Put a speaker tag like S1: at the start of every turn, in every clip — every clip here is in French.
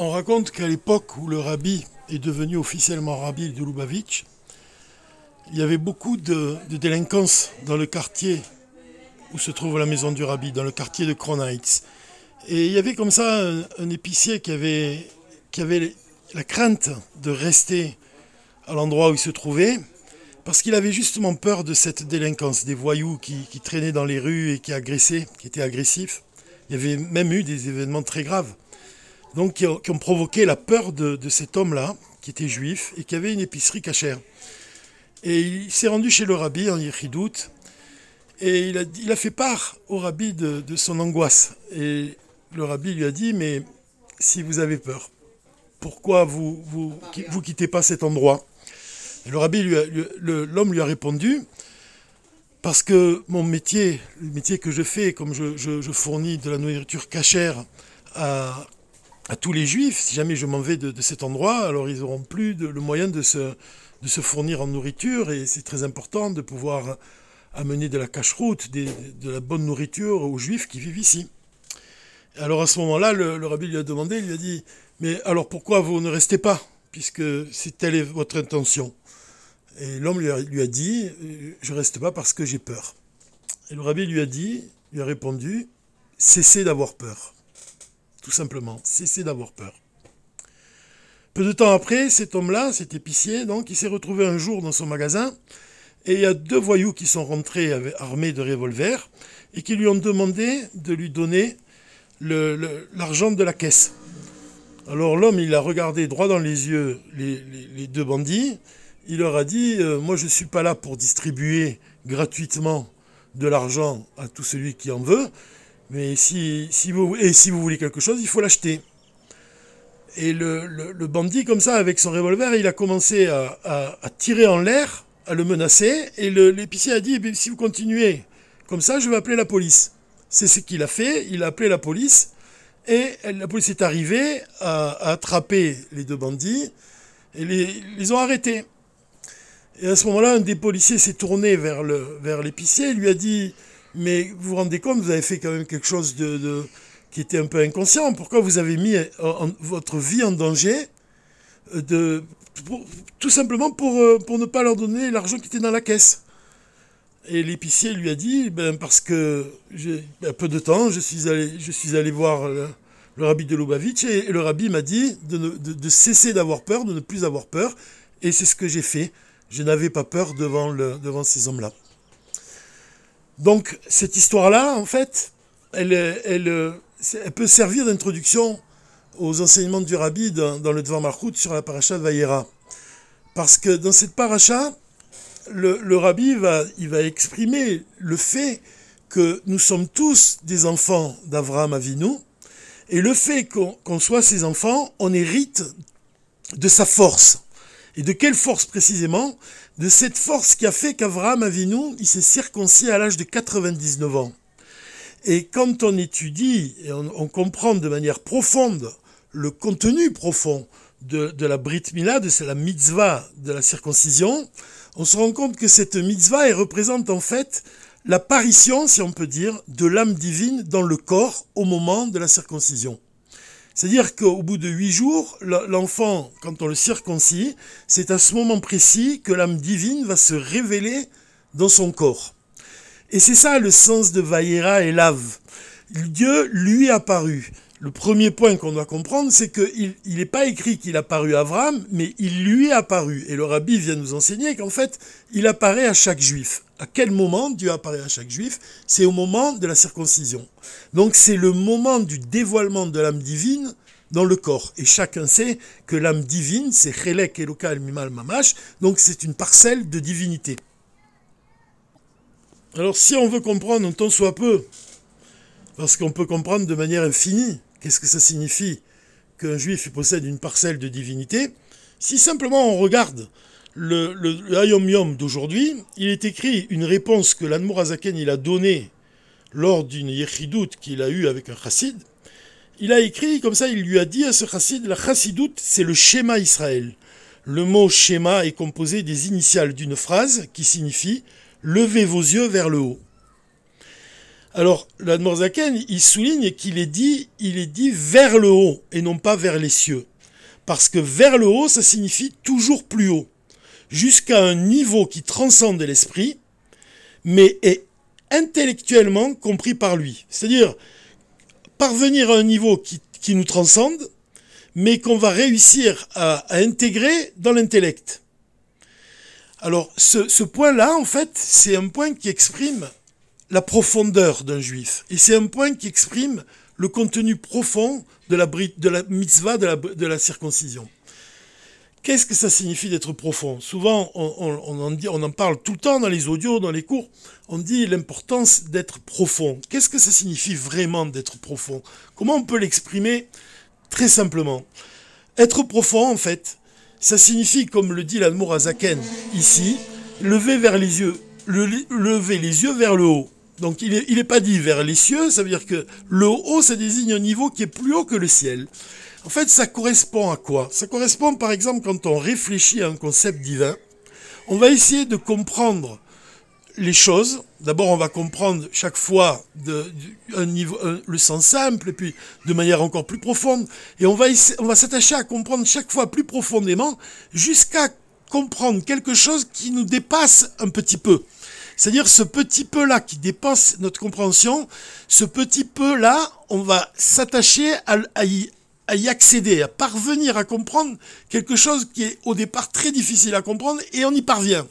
S1: On raconte qu'à l'époque où le rabbi est devenu officiellement rabbi de Lubavitch, il y avait beaucoup de, délinquance dans le quartier où se trouve la maison du rabbi, dans le quartier de Kronheitz. Et il y avait comme ça un, épicier qui avait, la crainte de rester à l'endroit où il se trouvait, parce qu'il avait justement peur de cette délinquance, des voyous qui, qui traînaient dans les rues et qui agressaient, qui étaient agressifs. Il y avait même eu des événements très graves donc qui ont, provoqué la peur de, cet homme-là, qui était juif et qui avait une épicerie cachère. Et il s'est rendu chez le rabbi en Yechidout, et il a, fait part au rabbi de, son angoisse. Et le rabbi lui a dit, mais si vous avez peur, pourquoi vous vous, vous quittez pas cet endroit? Et le rabbi, l'homme lui a répondu, parce que mon métier, le métier que je fais, comme je, je fournis de la nourriture cachère à, à tous les juifs, si jamais je m'en vais de, cet endroit, alors ils n'auront plus le moyen de se, fournir en nourriture, et c'est très important de pouvoir amener de la cache-route, de, la bonne nourriture aux juifs qui vivent ici. Alors à ce moment-là, le, rabbi lui a demandé, il lui a dit, mais alors pourquoi vous ne restez pas, puisque c'est telle est votre intention? Et l'homme lui a dit, je ne reste pas parce que j'ai peur. Et le rabbi lui a dit, lui a répondu, cessez d'avoir peur tout simplement. Cessez d'avoir peur. Peu de temps après, cet homme-là, cet épicier, donc, il s'est retrouvé un jour dans son magasin, et il y a deux voyous qui sont rentrés armés de revolvers, et qui lui ont demandé de lui donner l'argent de la caisse. Alors l'homme, il a regardé droit dans les yeux les, deux bandits, il leur a dit, euh, moi je ne suis pas là pour distribuer gratuitement de l'argent à tout celui qui en veut, mais si, vous, et si vous voulez quelque chose, il faut l'acheter. Et le, le, bandit, comme ça, avec son revolver, il a commencé à, à, tirer en l'air, à le menacer. Et l'épicier a dit, eh si vous continuez comme ça, je vais appeler la police. C'est ce qu'il a fait, il a appelé la police. Et la police est arrivée à, attraper les deux bandits et les, les ont arrêtés. Et à ce moment-là, un des policiers s'est tourné vers l'épicier vers et lui a dit mais vous vous rendez compte, vous avez fait quand même quelque chose de, qui était un peu inconscient. Pourquoi vous avez mis votre vie en danger euh, Tout simplement pour, euh, pour ne pas leur donner l'argent qui était dans la caisse? Et l'épicier lui a dit, ben parce que j'ai un peu de temps, je suis allé, je suis allé voir le, rabbi de Lubavitch et, le rabbi m'a dit de, de cesser d'avoir peur, de ne plus avoir peur. Et c'est ce que j'ai fait. Je n'avais pas peur devant, le, devant ces hommes-là. Donc cette histoire-là, en fait, elle, peut servir d'introduction aux enseignements du Rabbi dans, le Dvar Marhout sur la paracha de Vayera. Parce que dans cette paracha, le, Rabbi va exprimer le fait que nous sommes tous des enfants d'Avraham Avinu, et le fait qu'on soit ses enfants, on hérite de sa force. Et de quelle force précisément? De cette force qui a fait qu'Avraham Avinu, il s'est circoncis à l'âge de 99 ans. Et quand on étudie et on, comprend de manière profonde le contenu profond de, la Brit Mila, de la mitzvah de la circoncision, on se rend compte que cette mitzvah représente en fait l'apparition, si on peut dire, de l'âme divine dans le corps au moment de la circoncision. C'est-à-dire qu'au bout de huit jours, l'enfant, quand on le circoncis, c'est à ce moment précis que l'âme divine va se révéler dans son corps. Et c'est ça le sens de Vaïra et Lave. Dieu lui a paru. Le premier point qu'on doit comprendre, c'est qu'il n'est pas écrit qu'il a paru à Abraham, mais il lui est apparu. Et le rabbi vient nous enseigner qu'en fait, il apparaît à chaque juif. À quel moment Dieu apparaît à chaque juif? C'est au moment de la circoncision. Donc c'est le moment du dévoilement de l'âme divine dans le corps. Et chacun sait que l'âme divine, c'est Chelek Eloka Mimal Mamash, donc c'est une parcelle de divinité. Alors si on veut comprendre un tant soit peu, parce qu'on peut comprendre de manière infinie qu'est-ce que ça signifie qu'un juif possède une parcelle de divinité, si simplement on regarde le, le, Yom d'aujourd'hui, il est écrit une réponse que l'Anmour Azaken il a donnée lors d'une Yechidout qu'il a eue avec un chassid. Il a écrit, comme ça, il lui a dit à ce chassid, la chassidout, c'est le schéma Israël. Le mot schéma est composé des initiales d'une phrase qui signifie Levez vos yeux vers le haut. Alors, l'Admorzaken, il souligne qu'il est dit, il est dit vers le haut et non pas vers les cieux. Parce que vers le haut, ça signifie toujours plus haut. Jusqu'à un niveau qui transcende l'esprit, mais est intellectuellement compris par lui. C'est-à-dire, parvenir à un niveau qui, nous transcende, mais qu'on va réussir à, intégrer dans l'intellect. Alors, ce, ce point-là, en fait, c'est un point qui exprime la profondeur d'un juif. Et c'est un point qui exprime le contenu profond de la, mitzvah de la, circoncision. Qu'est-ce que ça signifie d'être profond? Souvent, on en parle tout le temps dans les audios, dans les cours. On dit l'importance d'être profond. Qu'est-ce que ça signifie vraiment d'être profond? Comment on peut l'exprimer? Très simplement. Être profond, en fait, ça signifie, comme le dit l'Admour Azaken ici, lever vers les yeux, lever les yeux vers le haut. Donc il n'est est pas dit vers les cieux, ça veut dire que le haut, ça désigne un niveau qui est plus haut que le ciel. En fait, ça correspond à quoi? Ça correspond par exemple quand on réfléchit à un concept divin, on va essayer de comprendre les choses. D'abord, on va comprendre chaque fois le sens simple, et puis de manière encore plus profonde. Et on va, on va s'attacher à comprendre chaque fois plus profondément, jusqu'à comprendre quelque chose qui nous dépasse un petit peu. C'est-à-dire ce petit peu-là qui dépasse notre compréhension, ce petit peu-là, on va s'attacher à, y, accéder, à parvenir à comprendre quelque chose qui est au départ très difficile à comprendre et on y parvient.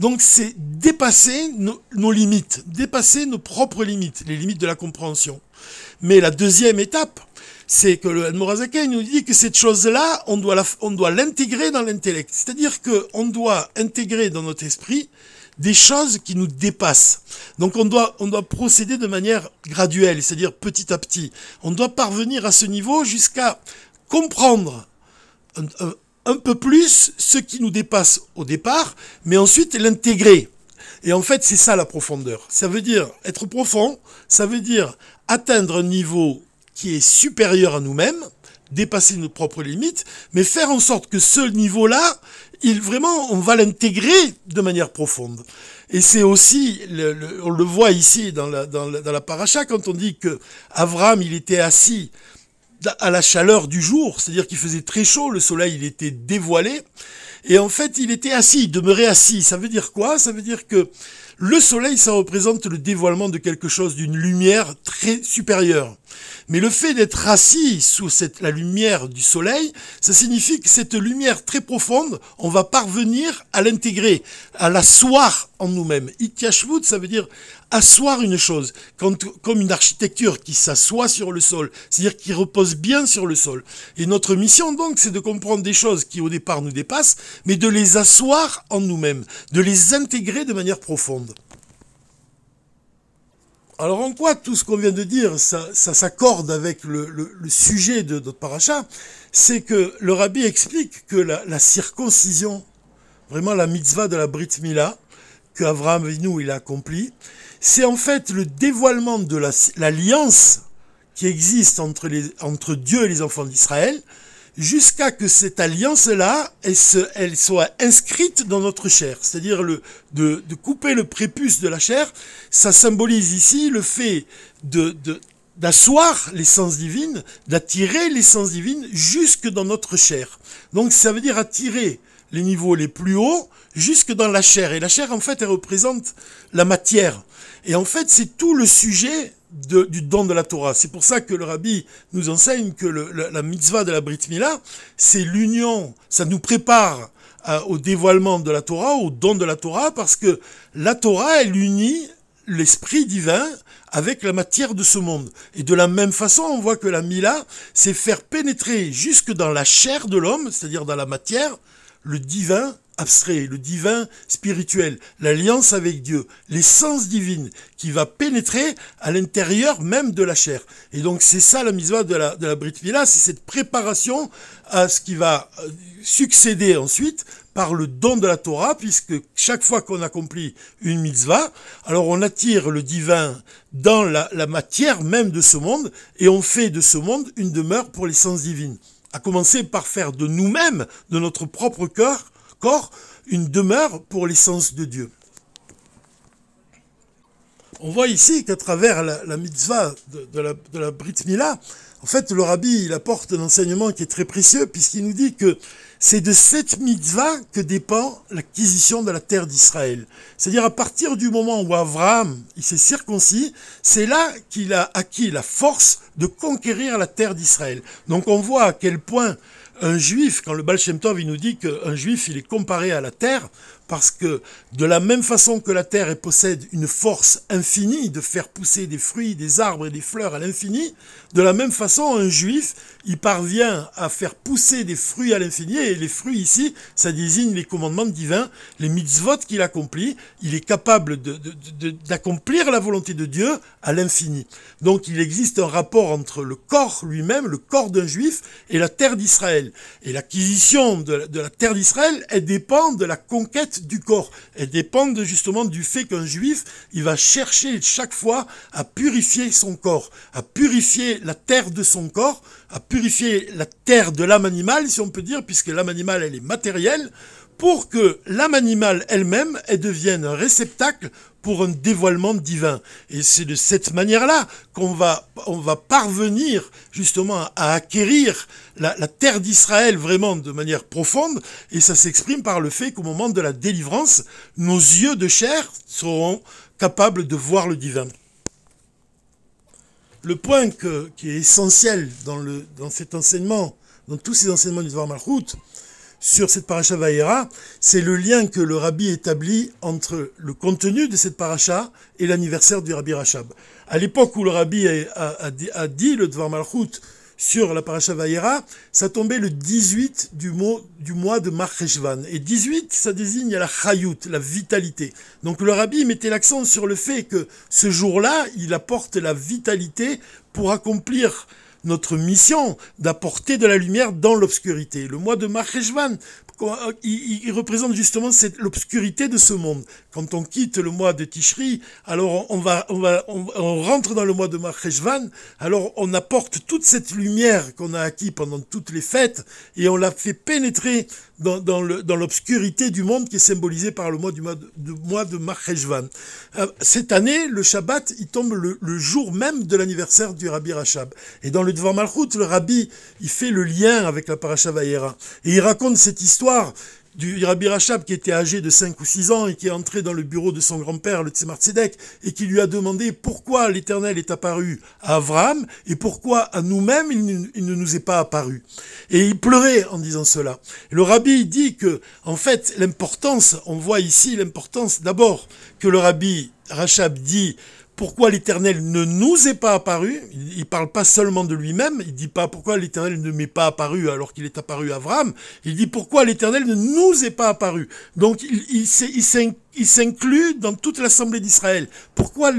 S1: Donc c'est dépasser nos, limites, dépasser nos propres limites, les limites de la compréhension. Mais la deuxième étape, c'est que le Morazaka nous dit que cette chose-là, on doit l'intégrer dans l'intellect. C'est-à-dire qu'on doit intégrer dans notre esprit des choses qui nous dépassent. Donc on doit, procéder de manière graduelle, c'est-à-dire petit à petit. On doit parvenir à ce niveau jusqu'à comprendre un, peu plus ce qui nous dépasse au départ, mais ensuite l'intégrer. Et en fait, c'est ça la profondeur. Ça veut dire être profond, ça veut dire atteindre un niveau qui est supérieur à nous-mêmes, dépasser nos propres limites, mais faire en sorte que ce niveau-là, on va l'intégrer de manière profonde. Et c'est aussi, on le voit ici dans la, dans, paracha, quand on dit que Avram, il était assis à la chaleur du jour, c'est-à-dire qu'il faisait très chaud, le soleil, il était dévoilé, et en fait, il était assis, il demeurait assis. Ça veut dire quoi? Ça veut dire que le soleil, ça représente le dévoilement de quelque chose, d'une lumière très supérieure. Mais le fait d'être assis sous cette, la lumière du soleil, ça signifie que cette lumière très profonde, on va parvenir à l'intégrer, à l'asseoir en nous-mêmes. Ityashvut, ça veut dire asseoir une chose, comme une architecture qui s'assoit sur le sol, c'est-à-dire qui repose bien sur le sol. Et notre mission donc, c'est de comprendre des choses qui au départ nous dépassent, mais de les asseoir en nous-mêmes, de les intégrer de manière profonde. Alors en quoi tout ce qu'on vient de dire, ça, s'accorde avec le, sujet de notre paracha? C'est que le rabbi explique que la, circoncision, vraiment la mitzvah de la Brit Mila, que Abraham nous il a accompli, c'est en fait le dévoilement de l'alliance qui existe entre, Dieu et les enfants d'Israël, jusqu'à que cette alliance-là, elle, soit inscrite dans notre chair. C'est-à-dire de, couper le prépuce de la chair, ça symbolise ici le fait d'asseoir l'essence divine, d'attirer l'essence divine jusque dans notre chair. Donc ça veut dire attirer les niveaux les plus hauts jusque dans la chair. Et la chair, en fait, elle représente la matière. Et en fait, c'est tout le sujet du don de la Torah. C'est pour ça que le rabbi nous enseigne que la, mitzvah de la Brit Mila, c'est l'union, ça nous prépare euh, au dévoilement de la Torah, au don de la Torah, parce que la Torah, elle unit l'esprit divin avec la matière de ce monde. Et de la même façon, on voit que la Mila, c'est faire pénétrer jusque dans la chair de l'homme, c'est-à-dire dans la matière, le divin abstrait, le divin spirituel, l'alliance avec Dieu, l'essence divine qui va pénétrer à l'intérieur même de la chair. Et donc c'est ça la mitzvah de la, de la Brit Mila, c'est cette préparation à ce qui va euh, succéder ensuite par le don de la Torah, puisque chaque fois qu'on accomplit une mitzvah, alors on attire le divin dans la, la matière même de ce monde, et on fait de ce monde une demeure pour l'essence divine. À commencer par faire de nous-mêmes, de notre propre cœur, corps une demeure pour l'essence de Dieu. On voit ici qu'à travers la, mitzvah de, la, de Brit Mila, en fait, le rabbi, il apporte un enseignement qui est très précieux, puisqu'il nous dit que c'est de cette mitzvah que dépend l'acquisition de la terre d'Israël. C'est-à-dire à partir du moment où Abraham il s'est circoncis, c'est là qu'il a acquis la force de conquérir la terre d'Israël. Donc on voit à quel point un juif, quand le Baal Shem Tov nous dit qu'un juif il est comparé à la terre, parce que de la même façon que la terre possède une force infinie de faire pousser des fruits, des arbres et des fleurs à l'infini, de la même façon un juif il parvient à faire pousser des fruits à l'infini, et les fruits ici, ça désigne les commandements divins, les mitzvot qu'il accomplit, il est capable d'accomplir la volonté de Dieu à l'infini. Donc il existe un rapport entre le corps lui-même, le corps d'un juif, et la terre d'Israël. Et l'acquisition de, de la terre d'Israël, elle dépend de la conquête du corps. Elles dépendent justement du fait qu'un juif, il va chercher chaque fois à purifier son corps, à purifier la terre de son corps, à purifier la terre de l'âme animale, si on peut dire, puisque l'âme animale, elle est matérielle, pour que l'âme animale elle-même, elle devienne un réceptacle pour un dévoilement divin. Et c'est de cette manière-là qu'on va, parvenir justement à acquérir la, terre d'Israël vraiment de manière profonde. Et ça s'exprime par le fait qu'au moment de la délivrance, nos yeux de chair seront capables de voir le divin. Le point qui est essentiel dans, dans cet enseignement, dans tous ces enseignements du Dvar Malchut, sur cette paracha Vaïra, c'est le lien que le rabbi établit entre le contenu de cette paracha et l'anniversaire du rabbi Rachab. À l'époque où le rabbi a, dit le Dvar Malchut sur la paracha Vaïra, ça tombait le 18 du, du mois de Marcheshvan. Et 18, ça désigne la chayut, la vitalité. Donc le rabbi mettait l'accent sur le fait que ce jour-là, il apporte la vitalité pour accomplir notre mission d'apporter de la lumière dans l'obscurité. Le mois de Marcheshvan, il, représente justement l'obscurité de ce monde. Quand on quitte le mois de Tishri, alors on, va, on, va, on, rentre dans le mois de Marcheshvan, alors on apporte toute cette lumière qu'on a acquis pendant toutes les fêtes et on la fait pénétrer dans, dans l'obscurité du monde qui est symbolisée par le mois du mois de, de. Euh, cette année, le Shabbat, il tombe le, jour même de l'anniversaire du Rabbi Rachab. Et dans le Devar Malchut, le Rabbi, il fait le lien avec la Paracha Vayera. Et il raconte cette histoire du Rabbi Rachab qui était âgé de 5 ou 6 ans et qui est entré dans le bureau de son grand-père, le Tzemar Tzedek, et qui lui a demandé pourquoi l'Éternel est apparu à Abraham et pourquoi à nous-mêmes il, ne nous est pas apparu. Et il pleurait en disant cela. le Rabbi dit que, en fait, l'importance, on voit ici l'importance d'abord que le Rabbi Rachab dit pourquoi l'Éternel ne nous est pas apparu. Il ne parle pas seulement de lui-même, il dit pas pourquoi l'Éternel ne m'est pas apparu alors qu'il est apparu à Abraham, il dit pourquoi l'Éternel ne nous est pas apparu. Donc il, s'inclut dans toute l'assemblée d'Israël. Pourquoi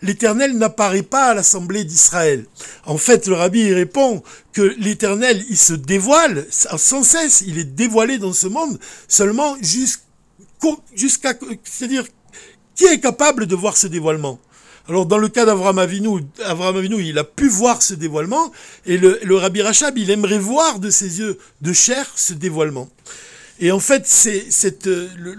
S1: l'Éternel n'apparaît pas à l'assemblée d'Israël? En fait, le rabbi répond que l'Éternel, il se dévoile sans cesse, il est dévoilé dans ce monde seulement jusqu'à... C'est-à-dire, qui est capable de voir ce dévoilement? Alors dans le cas d'Avram Avinu, Avram Avinu, il a pu voir ce dévoilement, et le, le Rabbi Rachab, il aimerait voir de ses yeux de chair ce dévoilement. Et en fait, c'est le,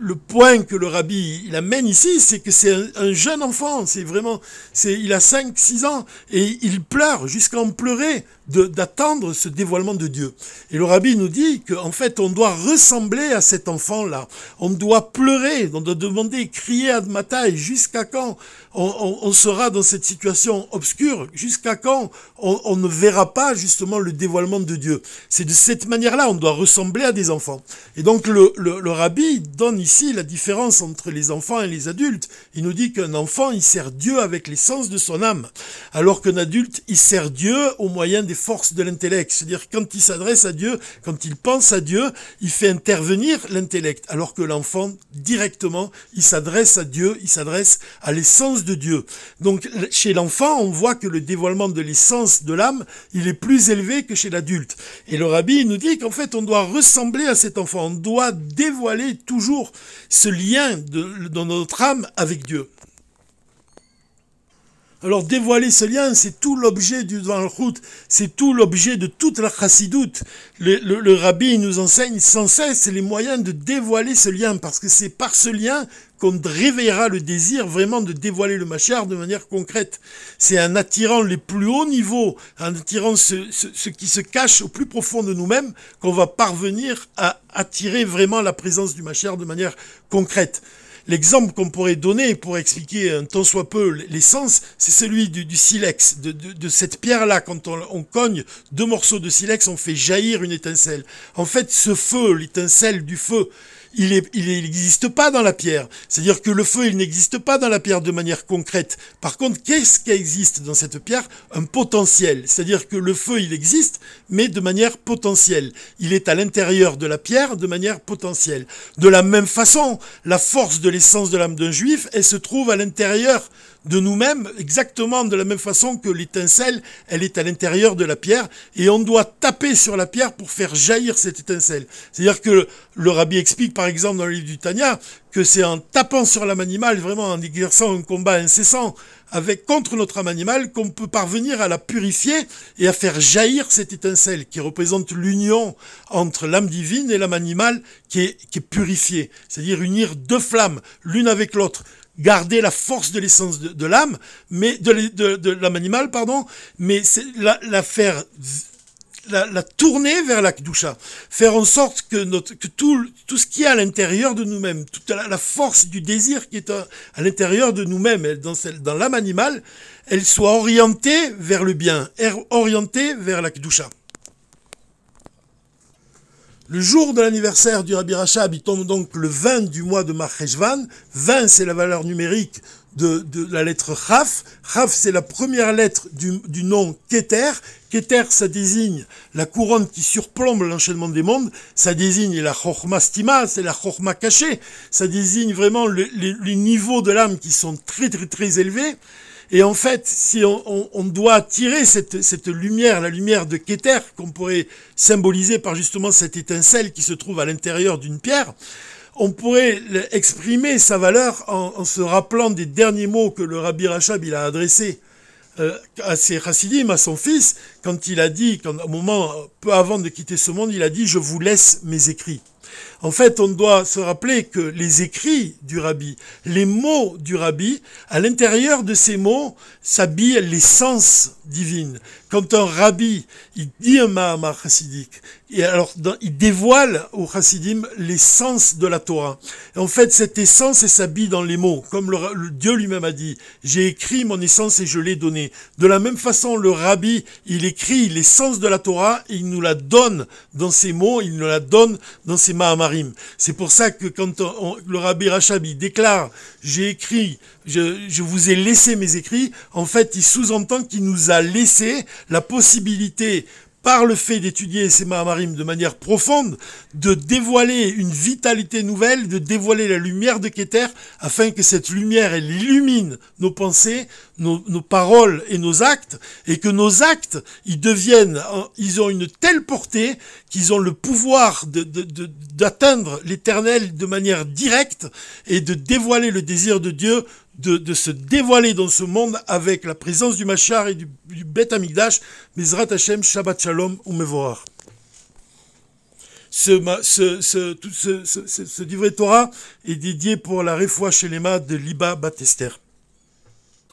S1: le point que le rabbi il amène ici, c'est que c'est un, jeune enfant, c'est vraiment, c'est, il a 5, 6 ans, et il pleure jusqu'à en pleurer d'attendre ce dévoilement de Dieu. Et le rabbi nous dit qu'en fait, on doit ressembler à cet enfant-là. On doit pleurer, on doit demander, crier à Matai, jusqu'à quand on, sera dans cette situation obscure, jusqu'à quand on, ne verra pas justement le dévoilement de Dieu. C'est de cette manière-là, on doit ressembler à des enfants. Et donc le, le, le rabbi donne ici la différence entre les enfants et les adultes. Il nous dit qu'un enfant, il sert Dieu avec l'essence de son âme, alors qu'un adulte, il sert Dieu au moyen des forces de l'intellect. C'est-à-dire quand il s'adresse à Dieu, quand il pense à Dieu, il fait intervenir l'intellect, alors que l'enfant, directement, il s'adresse à Dieu, il s'adresse à l'essence de. Donc chez l'enfant, on voit que le dévoilement de l'essence de l'âme, il est plus élevé que chez l'adulte. Et le rabbi nous dit qu'en fait, on doit ressembler à cet enfant, on doit dévoiler toujours ce lien de, dans notre âme avec Dieu. Alors dévoiler ce lien, c'est tout l'objet du route, c'est tout l'objet de toute la chassidoute. Le, le, rabbi nous enseigne sans cesse les moyens de dévoiler ce lien, parce que c'est par ce lien qu'on réveillera le désir vraiment de dévoiler le machar de manière concrète. C'est en attirant les plus hauts niveaux, en attirant ce, ce qui se cache au plus profond de nous-mêmes, qu'on va parvenir à attirer vraiment la présence du machar de manière concrète. L'exemple qu'on pourrait donner pour expliquer un tant soit peu l'essence, c'est celui du, silex, de, cette pierre-là. Quand on, on, cogne deux morceaux de silex, on fait jaillir une étincelle. En fait, ce feu, l'étincelle du feu, il n'existe pas dans la pierre. C'est-à-dire que le feu, il n'existe pas dans la pierre de manière concrète. Par contre, qu'est-ce qui existe dans cette pierre? Un potentiel. C'est-à-dire que le feu, il existe, mais de manière potentielle. Il est à l'intérieur de la pierre de manière potentielle. De la même façon, la force de l'essence de l'âme d'un juif, elle se trouve à l'intérieur de nous-mêmes, exactement de la même façon que l'étincelle, elle est à l'intérieur de la pierre, et on doit taper sur la pierre pour faire jaillir cette étincelle. C'est-à-dire que le rabbi explique, par exemple, dans le livre du Tanya, que c'est en tapant sur l'âme animale, vraiment en exerçant un combat incessant avec, contre notre âme animale, qu'on peut parvenir à la purifier et à faire jaillir cette étincelle qui représente l'union entre l'âme divine et l'âme animale qui est, qui est purifiée. C'est-à-dire unir deux flammes, l'une avec l'autre garder la force de l'essence de, l'âme, mais de, l'âme animale, pardon, mais c'est la, faire la, tourner vers la Kdusha, faire en sorte que, notre, que tout, tout ce qui est à l'intérieur de nous-mêmes, toute la, force du désir qui est à, l'intérieur de nous-mêmes, dans, dans l'âme animale, elle soit orientée vers le bien, er, orientée vers la Kdusha. Le jour de l'anniversaire du Rabbi Rachab, il tombe donc le 20 du mois de Marcheshvan. 20, c'est la valeur numérique de, la lettre Chaf. Chaf, c'est la première lettre du, nom Keter. Keter, ça désigne la couronne qui surplombe l'enchaînement des mondes. Ça désigne la Chochma Stima, c'est la Chochma cachée. Ça désigne vraiment les niveaux de l'âme qui sont très très très élevés. Et en fait, si on, doit tirer cette, lumière, la lumière de Keter, qu'on pourrait symboliser par justement cette étincelle qui se trouve à l'intérieur d'une pierre, on pourrait exprimer sa valeur en, se rappelant des derniers mots que le Rabbi Rachab a adressés euh, à ses chassidim, à son fils, quand il a dit, quand, au moment peu avant de quitter ce monde, il a dit « Je vous laisse mes écrits ». En fait, on doit se rappeler que les écrits du rabbi, les mots du rabbi, à l'intérieur de ces mots s'habille l'essence divine. Quand un rabbi, il dit un Mahamar chassidique, et alors il dévoile au chassidim l'essence de la Torah. En fait, cette essence, s'habille dans les mots. Comme le, Dieu lui-même a dit, j'ai écrit mon essence et je l'ai donnée. De la même façon, le rabbi, il écrit l'essence de la Torah il nous la donne dans ses mots, il nous la donne dans ses C'est pour ça que quand le rabbi Rachabi déclare, j'ai écrit, je vous ai laissé mes écrits, en fait, il sous-entend qu'il nous a laissé la possibilité par le fait d'étudier ces Mahamarim de manière profonde, de dévoiler une vitalité nouvelle, de dévoiler la lumière de Keter, afin que cette lumière, elle illumine nos pensées, nos, paroles et nos actes, et que nos actes, ils deviennent, ils ont une telle portée qu'ils ont le pouvoir d'atteindre l'éternel de manière directe et de dévoiler le désir de Dieu de, se dévoiler dans ce monde avec la présence du Machar et du, du Bet Amigdash, Mizrat Hashem, Shabbat Shalom ou Mevorach. Ce, ce, ce, ce, ce, Torah est dédié pour la chez les de Liba Batester.